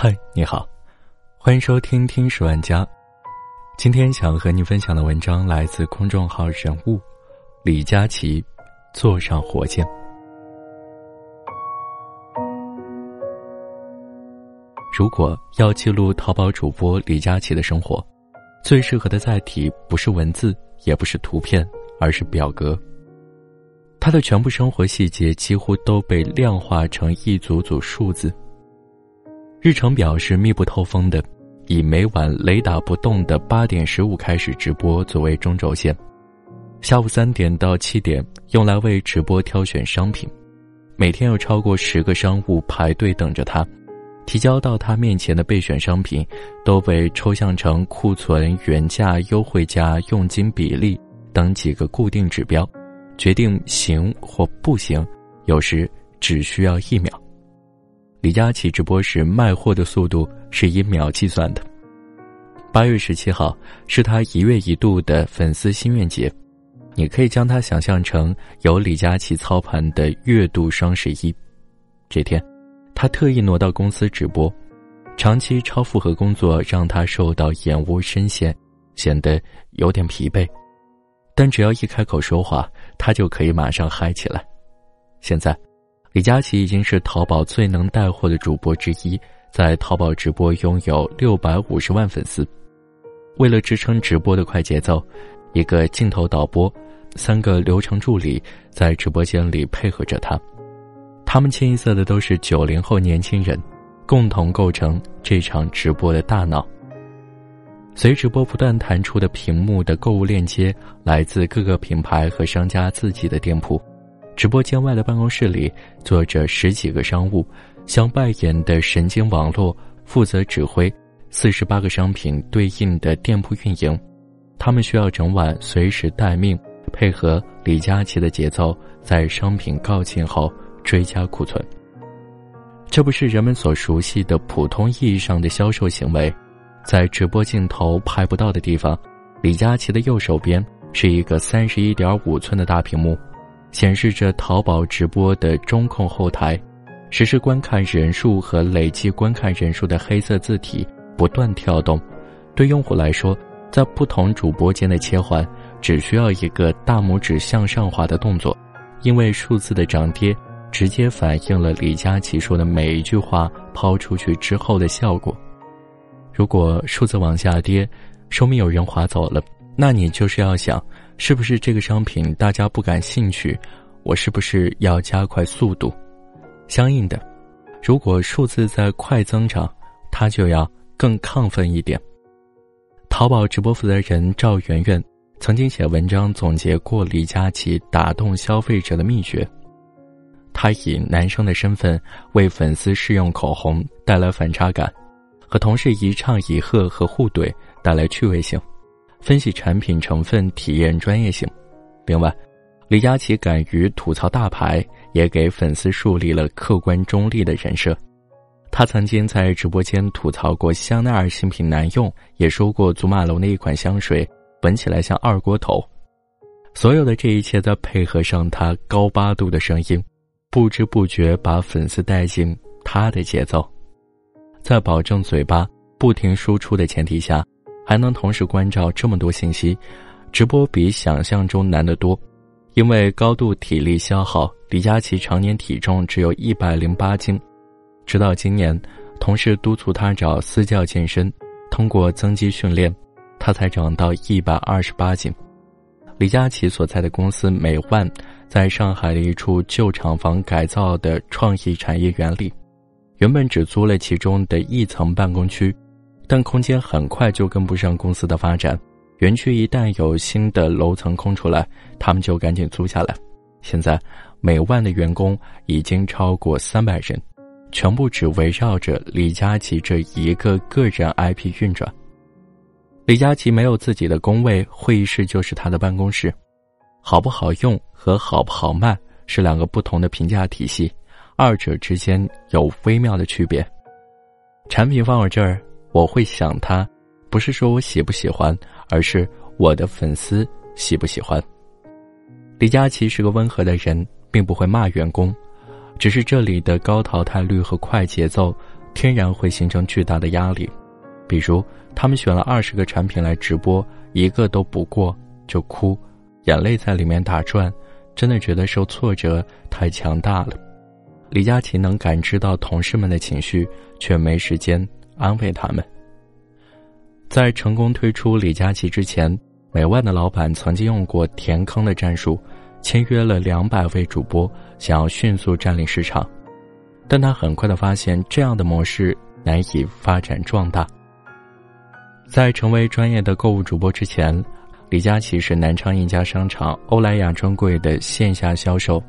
嗨，你好，欢迎收听《听十万家》。今天想和你分享的文章来自公众号人物李佳琦，坐上火箭。如果要记录淘宝主播李佳琦的生活，最适合的载体不是文字，也不是图片，而是表格。他的全部生活细节几乎都被量化成一组组数字。日程表是密不透风的，以每晚雷打不动的八点十五开始直播作为中轴线，下午三点到七点用来为直播挑选商品，每天有超过十个商务排队等着他，提交到他面前的备选商品都被抽象成库存、原价、优惠价、佣金比例等几个固定指标，决定行或不行，有时只需要一秒。李佳琦直播时卖货的速度是以秒计算的。八月十七号是他一月一度的粉丝心愿节，你可以将它想象成由李佳琦操盘的月度双十一。这天，他特意挪到公司直播，长期超负荷工作让他受到眼窝深陷，显得有点疲惫。但只要一开口说话，他就可以马上嗨起来。现在。李佳琦已经是淘宝最能带货的主播之一，在淘宝直播拥有六百五十万粉丝。为了支撑直播的快节奏，一个镜头导播，三个流程助理在直播间里配合着他。他们清一色的都是九零后年轻人，共同构成这场直播的大脑。随直播不断弹出的屏幕的购物链接，来自各个品牌和商家自己的店铺。直播间外的办公室里坐着十几个商务，像扮演的神经网络，负责指挥四十八个商品对应的店铺运营。他们需要整晚随时待命，配合李佳琦的节奏，在商品告罄后追加库存。这不是人们所熟悉的普通意义上的销售行为，在直播镜头拍不到的地方，李佳琦的右手边是一个三十一点五寸的大屏幕。显示着淘宝直播的中控后台，实时观看人数和累计观看人数的黑色字体不断跳动。对用户来说，在不同主播间的切换只需要一个大拇指向上滑的动作，因为数字的涨跌直接反映了李佳琦说的每一句话抛出去之后的效果。如果数字往下跌，说明有人划走了，那你就是要想。是不是这个商品大家不感兴趣？我是不是要加快速度？相应的，如果数字在快增长，它就要更亢奋一点。淘宝直播负责人赵媛媛曾经写文章总结过李佳琦打动消费者的秘诀。他以男生的身份为粉丝试用口红，带来反差感；和同事一唱一和和互怼，带来趣味性。分析产品成分，体验专业性。另外，李佳琦敢于吐槽大牌，也给粉丝树立了客观中立的人设。他曾经在直播间吐槽过香奈儿新品难用，也说过祖马龙的一款香水闻起来像二锅头。所有的这一切，再配合上他高八度的声音，不知不觉把粉丝带进他的节奏。在保证嘴巴不停输出的前提下。还能同时关照这么多信息，直播比想象中难得多。因为高度体力消耗，李佳琦常年体重只有一百零八斤。直到今年，同事督促他找私教健身，通过增肌训练，他才长到一百二十八斤。李佳琦所在的公司美万，在上海的一处旧厂房改造的创意产业园里，原本只租了其中的一层办公区。但空间很快就跟不上公司的发展，园区一旦有新的楼层空出来，他们就赶紧租下来。现在，美万的员工已经超过三百人，全部只围绕着李佳琦这一个个人 IP 运转。李佳琦没有自己的工位，会议室就是他的办公室。好不好用和好不好卖是两个不同的评价体系，二者之间有微妙的区别。产品放我这儿。我会想他，不是说我喜不喜欢，而是我的粉丝喜不喜欢。李佳琦是个温和的人，并不会骂员工，只是这里的高淘汰率和快节奏，天然会形成巨大的压力。比如，他们选了二十个产品来直播，一个都不过就哭，眼泪在里面打转，真的觉得受挫折太强大了。李佳琦能感知到同事们的情绪，却没时间安慰他们。在成功推出李佳琦之前，美万的老板曾经用过填坑的战术，签约了两百位主播，想要迅速占领市场。但他很快的发现，这样的模式难以发展壮大。在成为专业的购物主播之前，李佳琦是南昌一家商场欧莱雅专柜的线下销售。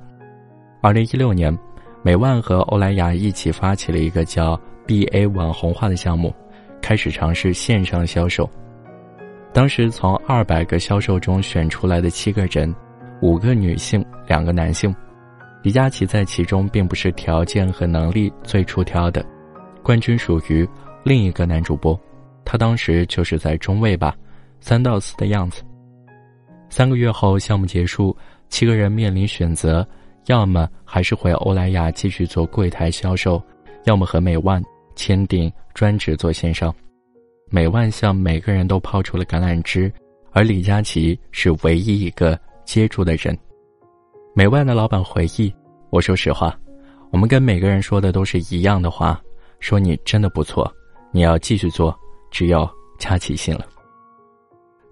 二零一六年。美万和欧莱雅一起发起了一个叫 “BA 网红化”的项目，开始尝试线上销售。当时从二百个销售中选出来的七个人，五个女性，两个男性。李佳琦在其中并不是条件和能力最出挑的，冠军属于另一个男主播，他当时就是在中位吧，三到四的样子。三个月后，项目结束，七个人面临选择。要么还是回欧莱雅继续做柜台销售，要么和美万签订专职做线上。美万向每个人都抛出了橄榄枝，而李佳琦是唯一一个接住的人。美万的老板回忆：“我说实话，我们跟每个人说的都是一样的话，说你真的不错，你要继续做，只有佳琦信了。”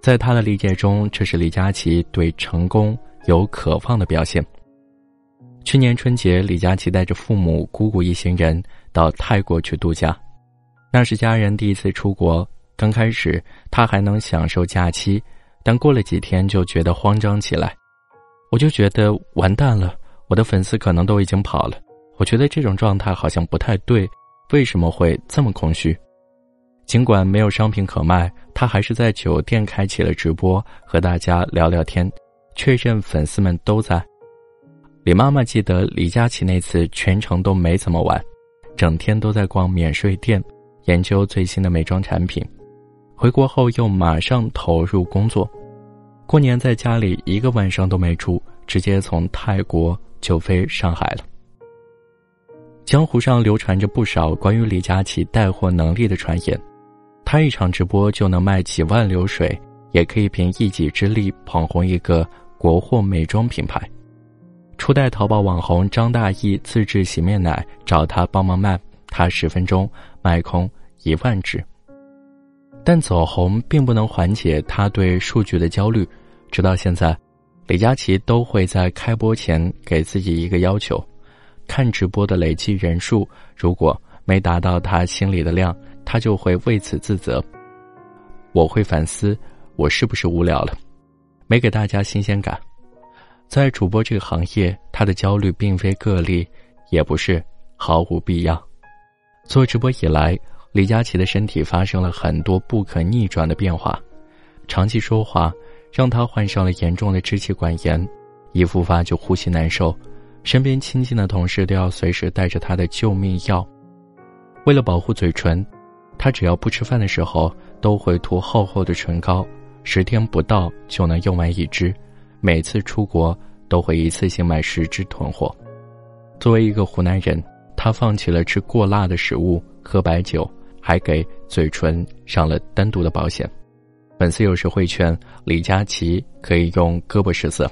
在他的理解中，这是李佳琦对成功有渴望的表现。去年春节，李佳琦带着父母、姑姑一行人到泰国去度假，那是家人第一次出国。刚开始他还能享受假期，但过了几天就觉得慌张起来。我就觉得完蛋了，我的粉丝可能都已经跑了。我觉得这种状态好像不太对，为什么会这么空虚？尽管没有商品可卖，他还是在酒店开启了直播，和大家聊聊天，确认粉丝们都在。李妈妈记得李佳琦那次全程都没怎么玩，整天都在逛免税店，研究最新的美妆产品。回国后又马上投入工作，过年在家里一个晚上都没住，直接从泰国就飞上海了。江湖上流传着不少关于李佳琦带货能力的传言，他一场直播就能卖几万流水，也可以凭一己之力捧红一个国货美妆品牌。初代淘宝网红张大奕自制洗面奶，找他帮忙卖，他十分钟卖空一万支。但走红并不能缓解他对数据的焦虑，直到现在，李佳琦都会在开播前给自己一个要求：看直播的累计人数，如果没达到他心里的量，他就会为此自责。我会反思，我是不是无聊了，没给大家新鲜感。在主播这个行业，他的焦虑并非个例，也不是毫无必要。做直播以来，李佳琦的身体发生了很多不可逆转的变化，长期说话让他患上了严重的支气管炎，一复发就呼吸难受，身边亲近的同事都要随时带着他的救命药。为了保护嘴唇，他只要不吃饭的时候都会涂厚厚的唇膏，十天不到就能用完一支。每次出国都会一次性买十支囤货。作为一个湖南人，他放弃了吃过辣的食物、喝白酒，还给嘴唇上了单独的保险。粉丝有时会劝李佳琦可以用胳膊试色，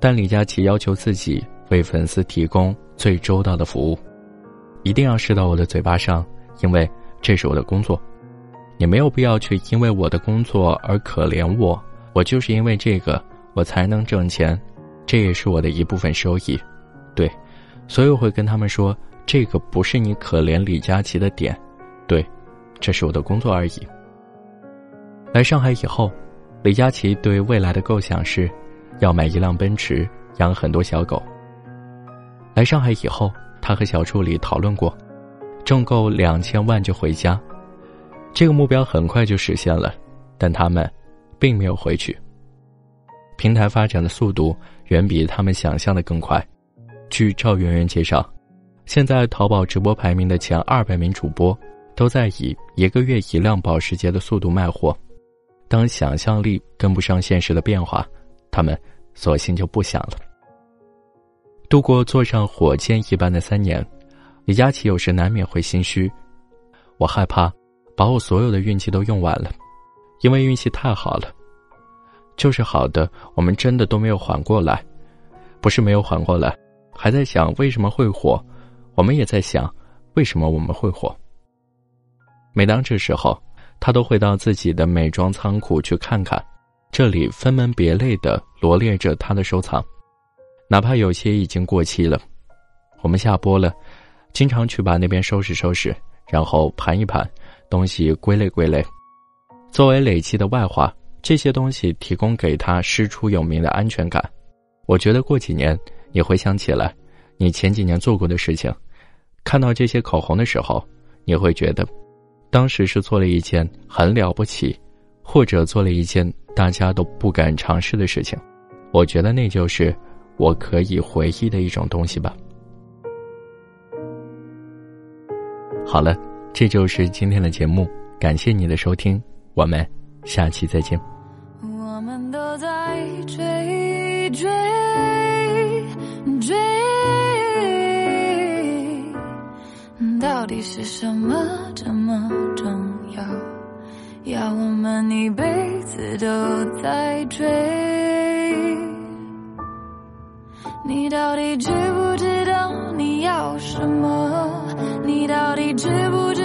但李佳琦要求自己为粉丝提供最周到的服务，一定要试到我的嘴巴上，因为这是我的工作。你没有必要去因为我的工作而可怜我，我就是因为这个。我才能挣钱，这也是我的一部分收益。对，所以我会跟他们说，这个不是你可怜李佳琦的点。对，这是我的工作而已。来上海以后，李佳琦对未来的构想是，要买一辆奔驰，养很多小狗。来上海以后，他和小助理讨论过，挣够两千万就回家。这个目标很快就实现了，但他们并没有回去。平台发展的速度远比他们想象的更快。据赵媛媛介绍，现在淘宝直播排名的前二百名主播都在以一个月一辆保时捷的速度卖货。当想象力跟不上现实的变化，他们索性就不想了。度过坐上火箭一般的三年，李佳琦有时难免会心虚，我害怕把我所有的运气都用完了，因为运气太好了，就是好的，我们真的都没有缓过来，不是没有缓过来，还在想为什么会火，我们也在想为什么我们会火。每当这时候，他都会到自己的美妆仓库去看看，这里分门别类的罗列着他的收藏，哪怕有些已经过期了。我们下播了，经常去把那边收拾收拾，然后盘一盘，东西归类归类。作为累积的外化，这些东西提供给他师出有名的安全感。我觉得过几年你回想起来，你前几年做过的事情，看到这些口红的时候，你会觉得，当时是做了一件很了不起，或者做了一件大家都不敢尝试的事情。我觉得那就是我可以回忆的一种东西吧。好了，这就是今天的节目，感谢你的收听，我们下期再见。我们都在追追追，到底是什么这么重要，要我们一辈子都在追？你到底知不知道你要什么？你到底知不知？